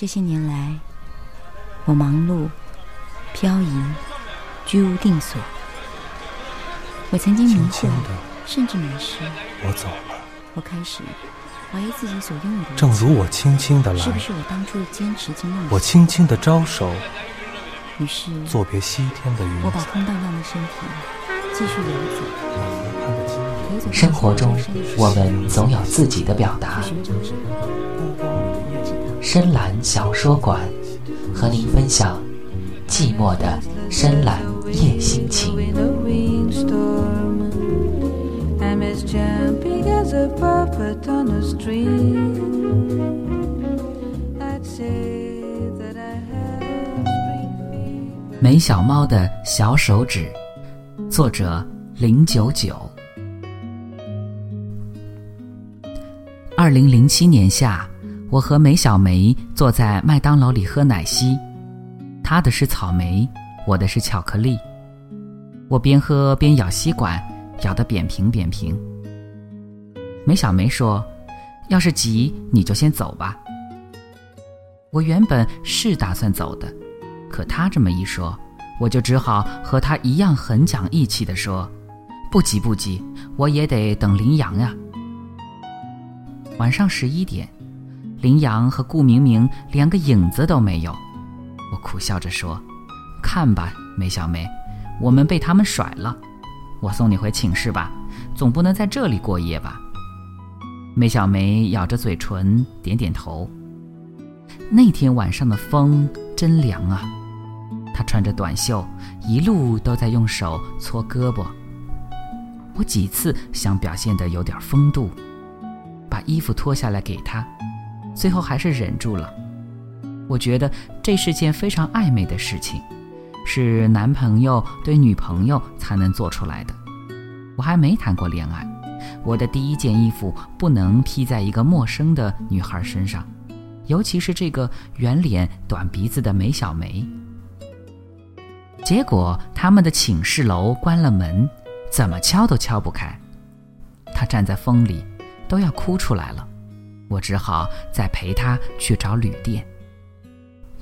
这些年来，我忙碌、漂移、居无定所。我曾经迷惑，甚至迷失。我走了。我开始怀疑自己所拥有的。正如我轻轻的来，是不是我当初的坚持经梦？我轻轻的招手。于是，作别西天的云。我把空荡荡的身体继续游走。生活中，我们总有自己的表达。深蓝小说馆，和您分享寂寞的深蓝夜心情。美小猫的小手指，作者零九九。二零零七年夏。我和梅小梅坐在麦当劳里喝奶昔，她的是草莓，我的是巧克力。我边喝边咬吸管，咬得扁平扁平。梅小梅说：“要是急，你就先走吧。”我原本是打算走的，可她这么一说，我就只好和她一样很讲义气地说：“不急不急，我也得等林羊呀。”晚上十一点。林阳和顾明明连个影子都没有，我苦笑着说：“看吧，梅小梅，我们被他们甩了。我送你回寝室吧，总不能在这里过夜吧？”梅小梅咬着嘴唇，点点头。那天晚上的风真凉啊！她穿着短袖，一路都在用手搓胳膊。我几次想表现得有点风度，把衣服脱下来给她。最后还是忍住了。我觉得这是件非常暧昧的事情，是男朋友对女朋友才能做出来的。我还没谈过恋爱，我的第一件衣服不能披在一个陌生的女孩身上，尤其是这个圆脸短鼻子的梅小梅。结果他们的寝室楼关了门，怎么敲都敲不开。她站在风里，都要哭出来了。我只好再陪他去找旅店。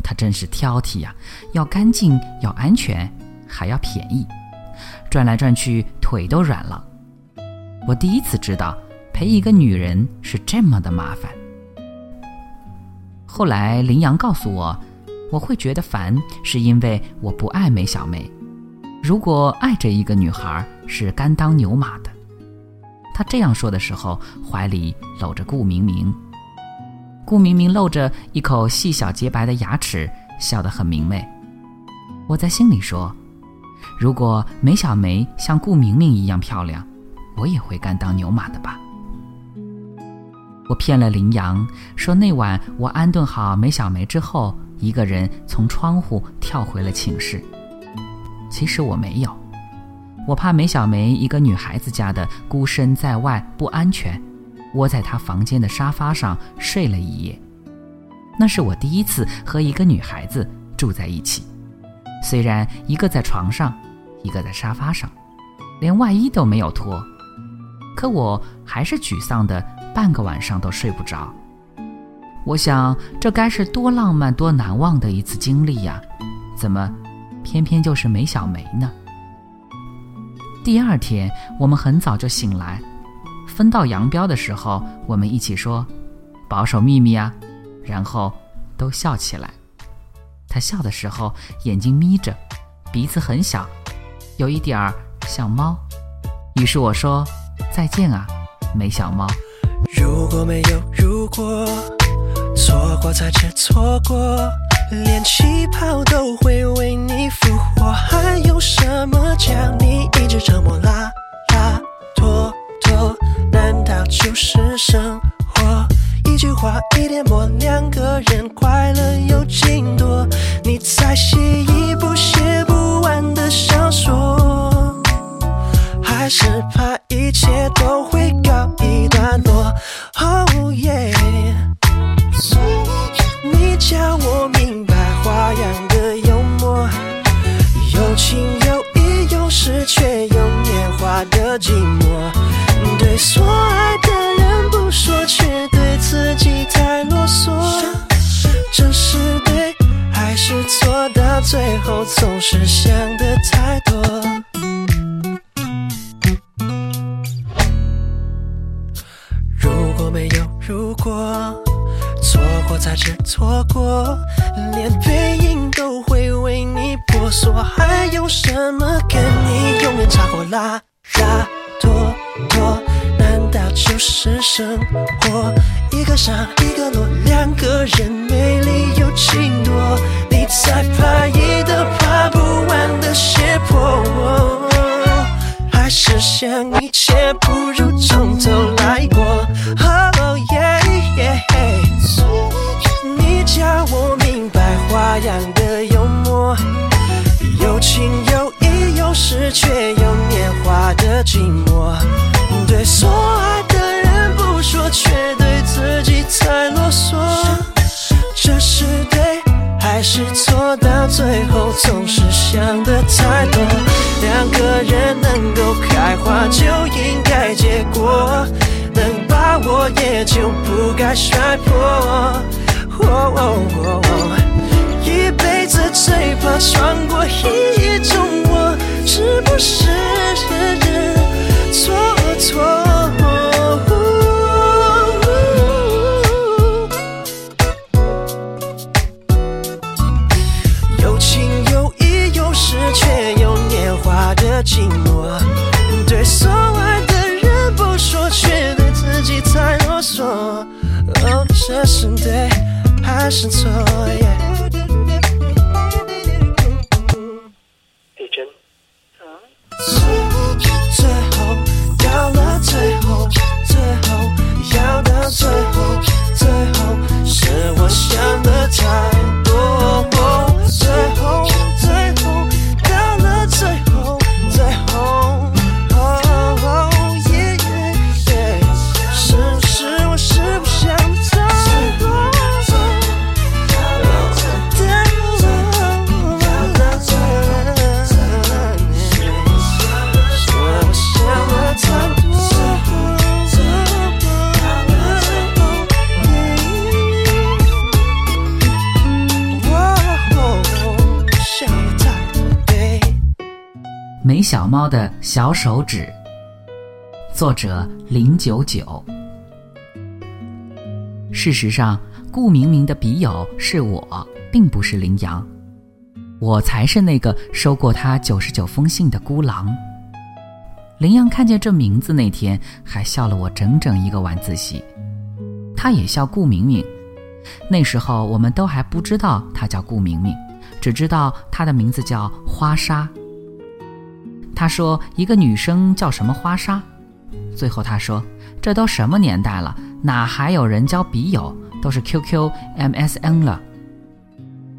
他真是挑剔呀，要干净，要安全，还要便宜，转来转去腿都软了。我第一次知道陪一个女人是这么的麻烦。后来林阳告诉我，我会觉得烦，是因为我不爱梅小梅。如果爱着一个女孩，是甘当牛马的。他这样说的时候，怀里搂着顾明明。顾明明露着一口细小洁白的牙齿，笑得很明媚。我在心里说：“如果梅小梅像顾明明一样漂亮，我也会甘当牛马的吧。”我骗了林阳，说那晚我安顿好梅小梅之后，一个人从窗户跳回了寝室。其实我没有。我怕梅小梅一个女孩子家的孤身在外不安全，窝在她房间的沙发上睡了一夜。那是我第一次和一个女孩子住在一起，虽然一个在床上，一个在沙发上，连外衣都没有脱，可我还是沮丧的半个晚上都睡不着。我想这该是多浪漫多难忘的一次经历呀，怎么偏偏就是梅小梅呢？第二天，我们很早就醒来，分道扬镳的时候，我们一起说：“保守秘密啊。”然后都笑起来。他笑的时候眼睛眯着，鼻子很小，有一点儿像猫。于是我说：“再见啊，美小猫。”如果没有如果，错过才知错过。连气泡都会为你复活，还有什么将你一直折磨？拉拉拖拖，难道就是生活？一句话，一点墨，两个人快乐有几多？你在写一部写不完的小说，还是怕一切都会告一段落？哦耶！上一个落，两个人没理由轻诺，你才怕一的爬不完的斜坡，还是想一切不如从头来过。Oh yeah 你教我明白花样的幽默，有情有义，有时却有年华的寂寞。对所爱总是想的太多。两个人能够开花就应该结果，能把握也就不该摔破。一辈子最怕穿过一种我，是不是华美小猫的小手指，作者零九九。事实上，顾明明的笔友是我，并不是羚羊，我才是那个收过他九十九封信的孤狼。羚羊看见这名字那天，还笑了我整整一个晚自习。他也笑顾明明。那时候我们都还不知道他叫顾明明，只知道他的名字叫花沙。他说一个女生叫什么花莎，最后他说这都什么年代了，哪还有人交笔友，都是 QQ、MSN 了。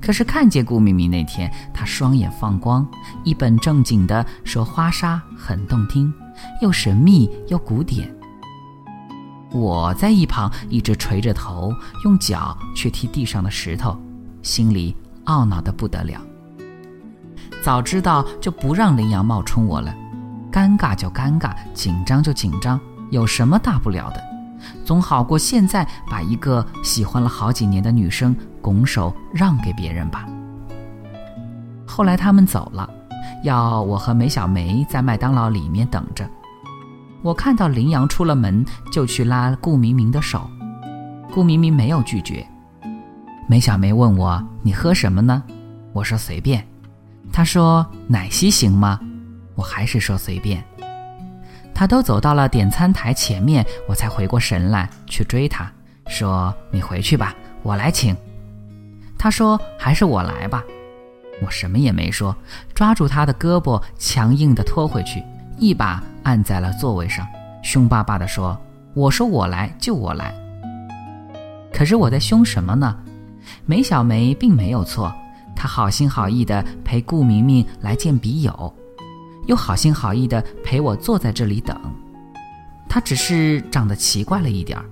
可是看见顾明明那天，他双眼放光，一本正经地说花莎很动听，又神秘又古典。我在一旁一直垂着头，用脚去踢地上的石头，心里懊恼得不得了。早知道就不让羚羊冒充我了，尴尬就尴尬，紧张就紧张，有什么大不了的？总好过现在把一个喜欢了好几年的女生拱手让给别人吧。后来他们走了，要我和梅小梅在麦当劳里面等着。我看到羚羊出了门，就去拉顾明明的手。顾明明没有拒绝。梅小梅问我：“你喝什么呢？”我说：“随便。”他说：“奶昔行吗？”我还是说随便。他都走到了点餐台前面，我才回过神来去追他，说：“你回去吧，我来请。”他说：“还是我来吧。”我什么也没说，抓住他的胳膊，强硬地拖回去，一把按在了座位上，凶巴巴地说：“我说我来就我来。”可是我在凶什么呢？梅小梅并没有错，他好心好意地陪顾明明来见笔友，又好心好意地陪我坐在这里等。他只是长得奇怪了一点儿，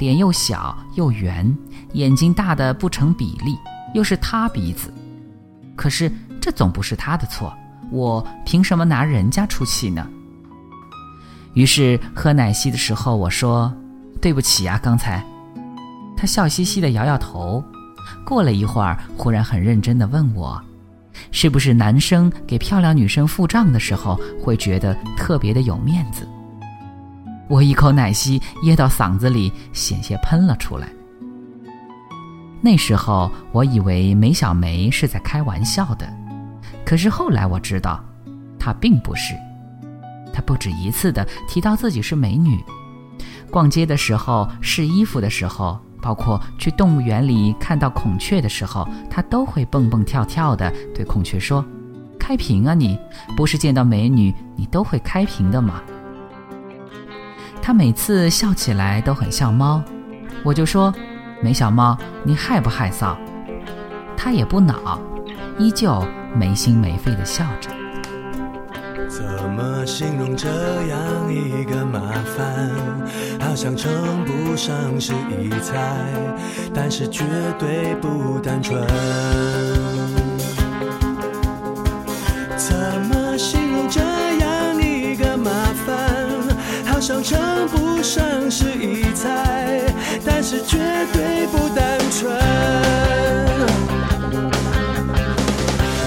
脸又小又圆，眼睛大的不成比例，又是塌鼻子。可是这总不是他的错，我凭什么拿人家出气呢？于是喝奶昔的时候，我说：“对不起啊，刚才。”他笑嘻嘻地摇摇头。过了一会儿，忽然很认真地问我：“是不是男生给漂亮女生付账的时候会觉得特别的有面子？我一口奶昔噎到嗓子里，险些喷了出来。那时候我以为梅小梅是在开玩笑的，可是后来我知道，她并不是。她不止一次的提到自己是美女，逛街的时候、试衣服的时候，包括去动物园里看到孔雀的时候，他都会蹦蹦跳跳的对孔雀说：“开屏啊你！不是见到美女你都会开屏的吗？”他每次笑起来都很像猫，我就说。美小猫，你害不害臊？他也不恼，依旧没心没肺的笑着。怎么形容这样一个麻烦？好像称不上是异彩，但是绝对不单纯。怎么形容这样一个麻烦？好像称不上是异彩，但是绝对不单纯。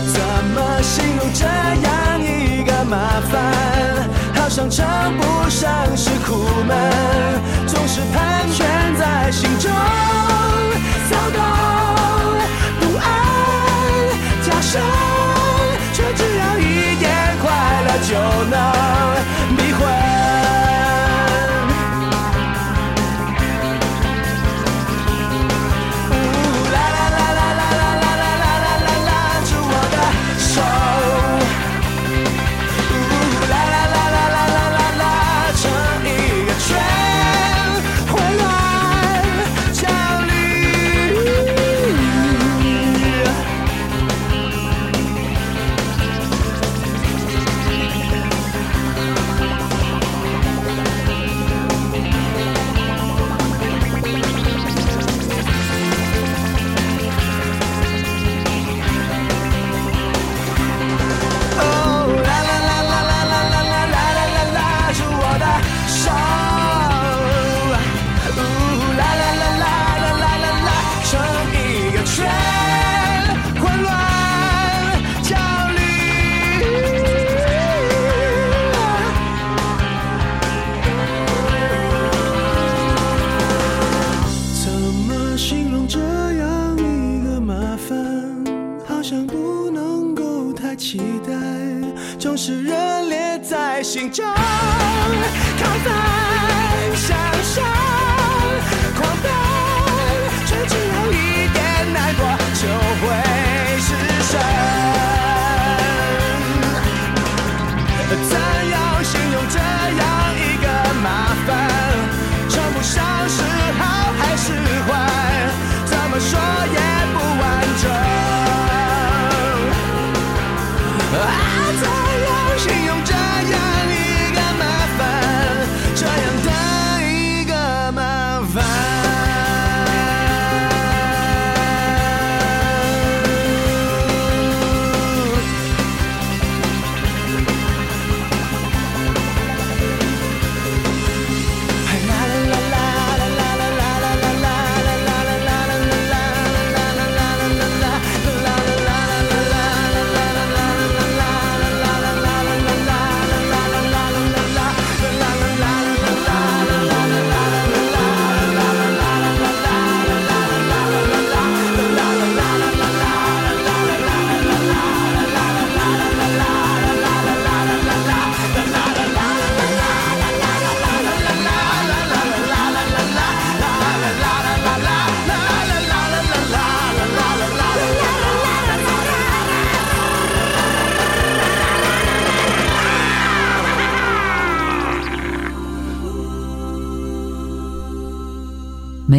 怎么形容这样一个。麻烦，好像称不上是苦闷，是盘旋在心中，骚动不安加深，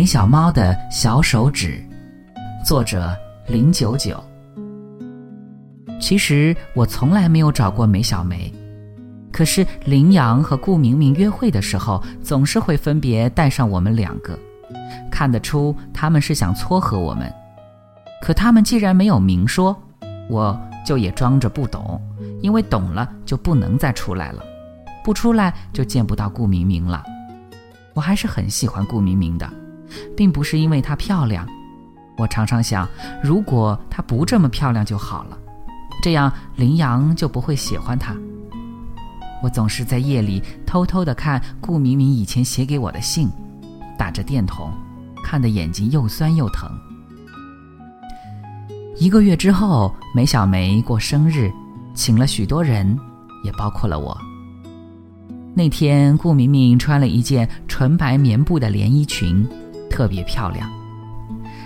梅小猫的小手指，作者林九九。其实我从来没有找过梅小梅，可是林阳和顾明明约会的时候，总是会分别带上我们两个，看得出他们是想撮合我们。可他们既然没有明说，我就也装着不懂，因为懂了就不能再出来了，不出来就见不到顾明明了。我还是很喜欢顾明明的。并不是因为她漂亮，我常常想，如果她不这么漂亮就好了。这样羚羊就不会喜欢她。我总是在夜里偷偷的看顾明明以前写给我的信，打着电筒，看得眼睛又酸又疼。一个月之后，梅小梅过生日，请了许多人，也包括了我。那天，顾明明穿了一件纯白棉布的连衣裙，特别漂亮。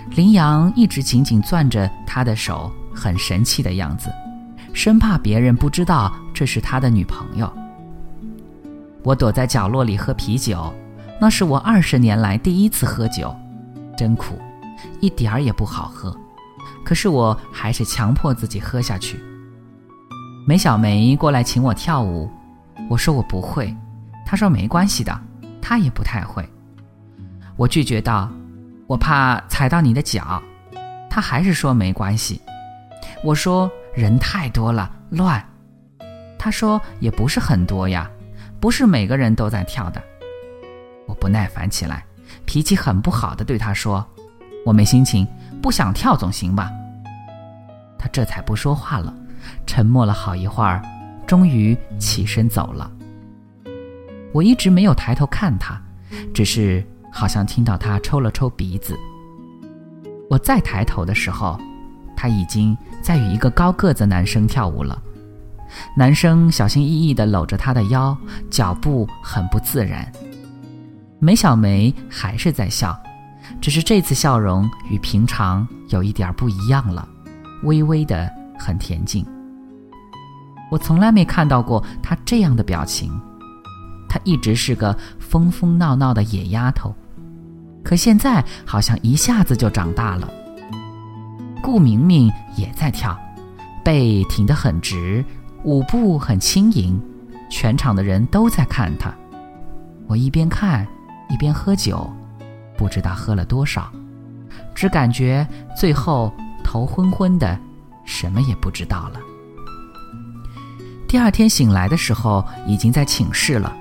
羚羊一直紧紧攥着她的手，很神气的样子，生怕别人不知道这是他的女朋友。我躲在角落里喝啤酒，那是我二十年来第一次喝酒，真苦，一点儿也不好喝。可是我还是强迫自己喝下去。梅小梅过来请我跳舞，我说我不会，她说没关系的，她也不太会。我拒绝道，我怕踩到你的脚。他还是说没关系。我说人太多了，乱。他说也不是很多呀。不是每个人都在跳的，我不耐烦起来，脾气很不好的对他说：“我没心情，不想跳总行吧？”他这才不说话了，沉默了好一会儿，终于起身走了。我一直没有抬头看他，只是好像听到他抽了抽鼻子。我再抬头的时候，他已经在与一个高个子男生跳舞了。男生小心翼翼地搂着她的腰，脚步很不自然。梅小梅还是在笑，只是这次笑容与平常有一点不一样了，微微的很恬静。我从来没看到过她这样的表情。她一直是个疯疯闹闹的野丫头，可现在好像一下子就长大了。顾明明也在跳，背挺得很直。舞步很轻盈，全场的人都在看他。我一边看一边喝酒，不知道喝了多少，只感觉最后头昏昏的，什么也不知道了。第二天醒来的时候，已经在寝室了。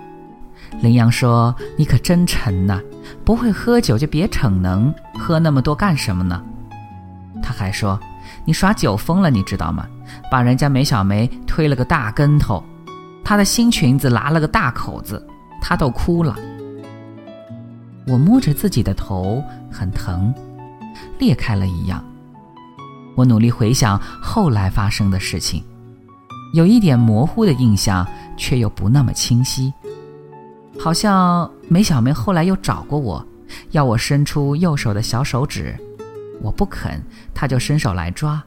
林阳说：“你可真沉呐，不会喝酒就别逞能，喝那么多干什么呢？”他还说：“你耍酒疯了，你知道吗？”把人家梅小梅推了个大跟头，她的新裙子拉了个大口子，她都哭了。我摸着自己的头，很疼，裂开了一样。我努力回想后来发生的事情，有一点模糊的印象，却又不那么清晰。好像梅小梅后来又找过我，要我伸出右手的小手指，我不肯，她就伸手来抓。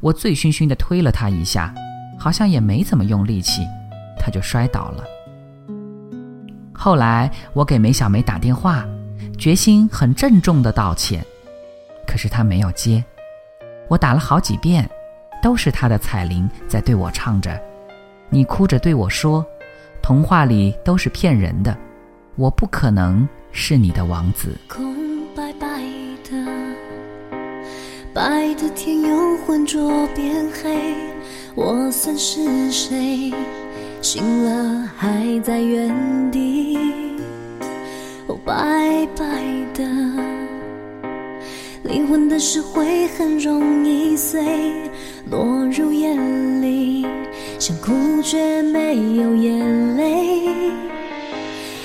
我醉醺醺地推了他一下，好像也没怎么用力气，他就摔倒了。后来我给梅小梅打电话，决心很郑重的道歉，可是她没有接。我打了好几遍，都是她的彩铃在对我唱着：“你哭着对我说，童话里都是骗人的，我不可能是你的王子。”空白白的白的天又浑浊变黑，我算是谁？醒了还在原地。哦，白白的，灵魂的石灰很容易碎，落入眼里，想哭却没有眼泪，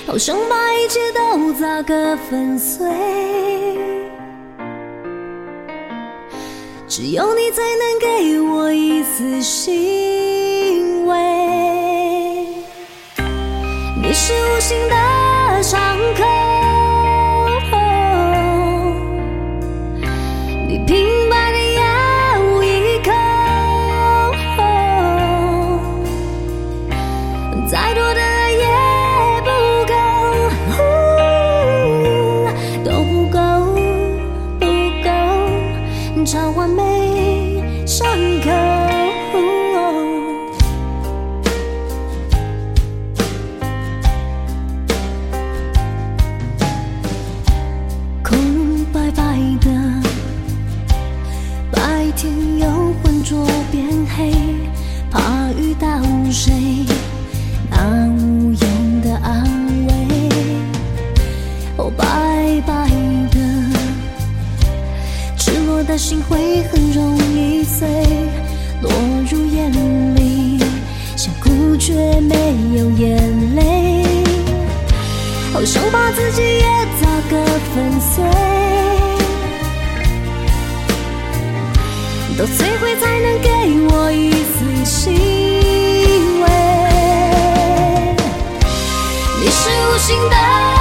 好想把一切都砸个粉碎。只有你才能给我一丝欣慰，你是无形的伤口。有浑浊变黑，怕遇到谁？那无用的安慰，哦，白白的，赤裸的心会很容易碎，落入眼里，想哭却没有眼泪，好想把自己也砸个粉碎。都摧毁才能给我一丝欣慰。你是无心的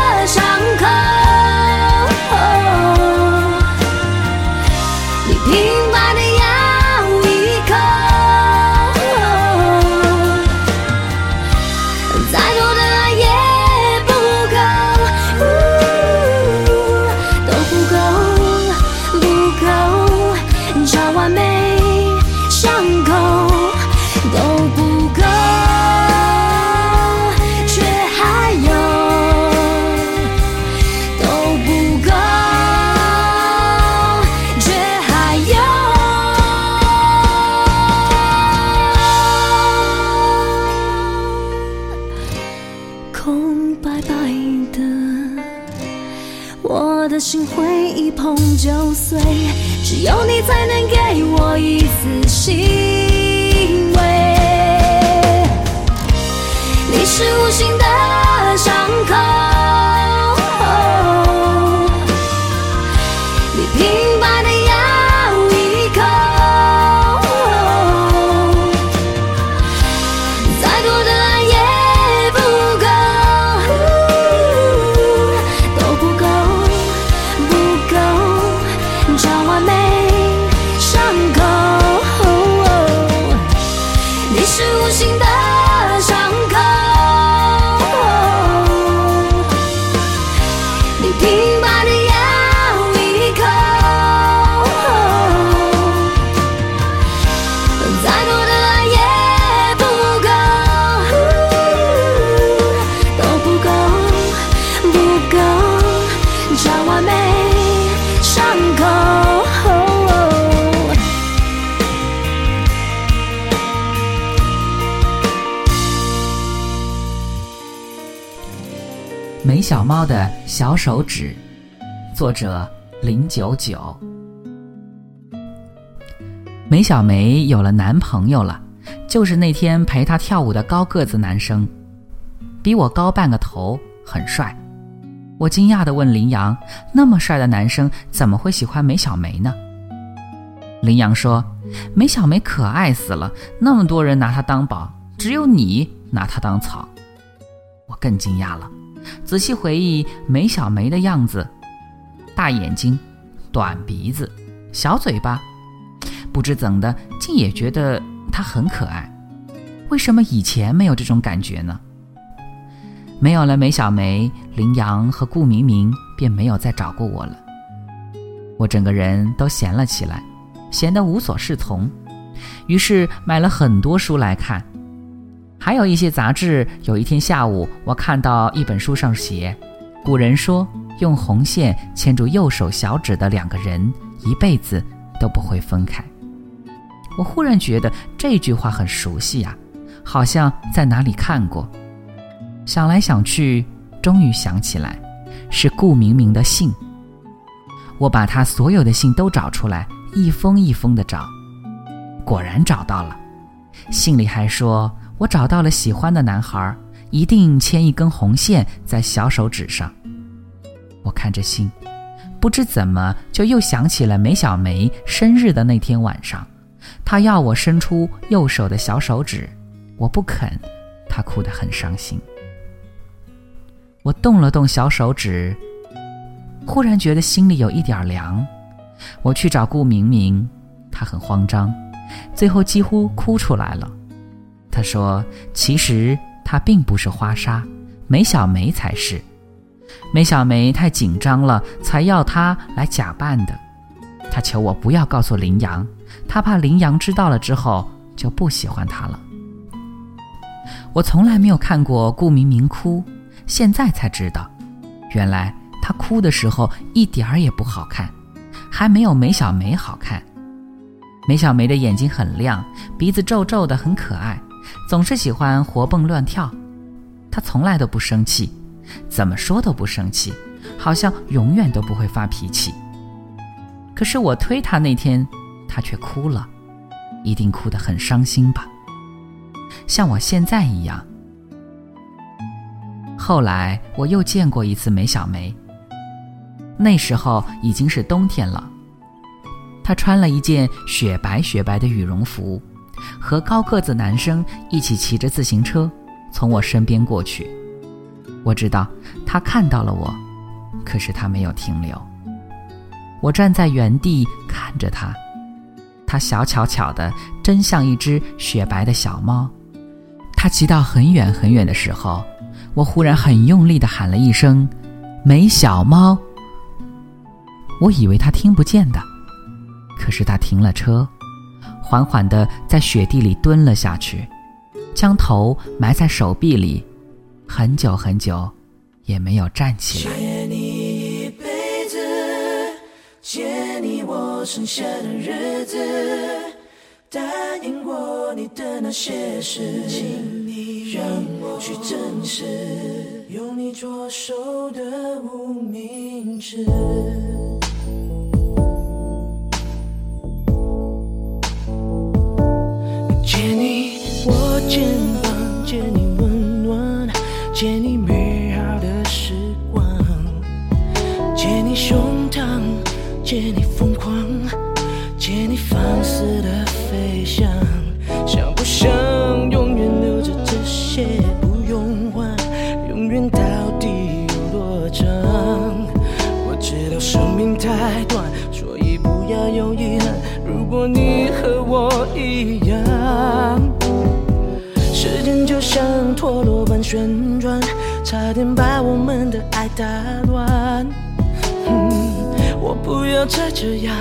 手指，作者零九九。梅小梅有了男朋友了，就是那天陪她跳舞的高个子男生，比我高半个头，很帅。我惊讶的问林阳：“那么帅的男生怎么会喜欢梅小梅呢？”林阳说：“梅小梅可爱死了，那么多人拿她当宝，只有你拿她当草。”我更惊讶了。仔细回忆梅小梅的样子，大眼睛，短鼻子，小嘴巴，不知怎的，竟也觉得她很可爱。为什么以前没有这种感觉呢？没有了梅小梅，林阳和顾明明便没有再找过我了。我整个人都闲了起来，闲得无所适从，于是买了很多书来看。还有一些杂志。有一天下午，我看到一本书上写：“古人说，用红线牵住右手小指的两个人，一辈子都不会分开。”我忽然觉得这句话很熟悉呀、好像在哪里看过。想来想去，终于想起来，是顾明明的信。我把他所有的信都找出来，一封一封的找，果然找到了。信里还说。我找到了喜欢的男孩，一定牵一根红线在小手指上。我看着信，不知怎么就又想起了梅小梅生日的那天晚上，她要我伸出右手的小手指，我不肯，她哭得很伤心。我动了动小手指，忽然觉得心里有一点凉。我去找顾明明，他很慌张，最后几乎哭出来了。他说：“其实他并不是花莎，梅小梅才是。梅小梅太紧张了，才要他来假扮的。他求我不要告诉林阳，他怕林阳知道了之后就不喜欢他了。我从来没有看过顾明明哭，现在才知道，原来他哭的时候一点儿也不好看，还没有梅小梅好看。梅小梅的眼睛很亮，鼻子皱皱的，很可爱。”总是喜欢活蹦乱跳，他从来都不生气，怎么说都不生气，好像永远都不会发脾气。可是我推他那天，他却哭了，一定哭得很伤心吧，像我现在一样。后来我又见过一次梅小梅，那时候已经是冬天了。她穿了一件雪白雪白的羽绒服，和高个子男生一起骑着自行车从我身边过去。我知道他看到了我，可是他没有停留。我站在原地看着她。它小巧巧的，真像一只雪白的小猫。它骑到很远很远的时候，我忽然很用力的喊了一声“没小猫”。我以为它听不见的，可是它停了车，缓缓的在雪地里蹲了下去，将头埋在手臂里，很久很久，也没有站起来。借你一辈子，借你我剩下的日子，答应过你的那些事，请你让我去证实，用你左手的无名指。借你温暖，借你美好的时光，借你胸膛，借你要再这样，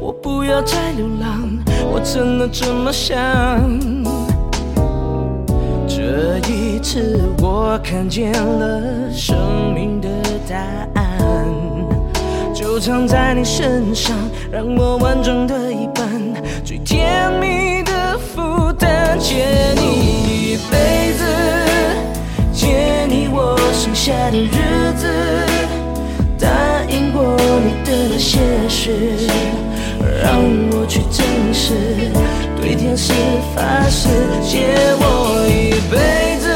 我不要再流浪，我真的这么想。这一次我看见了生命的答案，就藏在你身上，让我完整的一半，最甜蜜发誓，借我一辈子，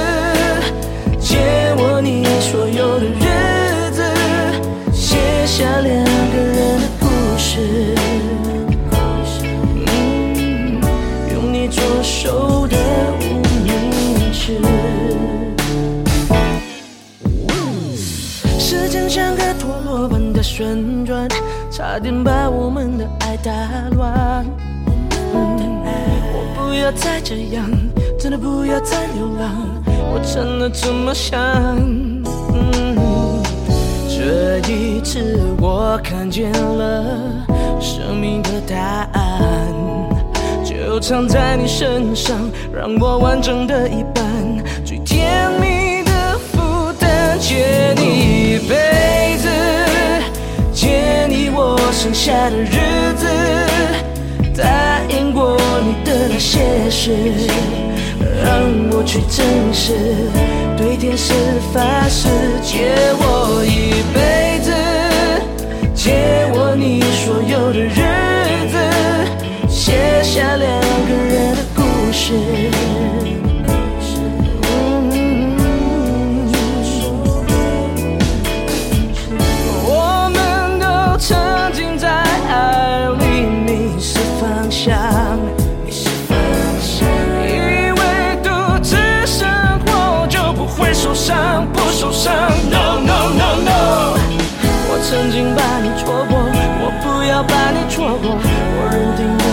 借我你所有的日子，写下两个人的故事。嗯，用你左手的无名指。时间像个陀螺般的旋转，差点把我们的爱打乱。不要再这样，真的不要再流浪，我真的这么想。嗯，这一次我看见了生命的答案，就藏在你身上，让我完整的一半，最甜蜜的负担，借你一辈子，借你我剩下的日子，答应的那些事，让我去证实，对天使发誓，借我一杯。no no no no 我曾经把你错过我不要把你错过我认定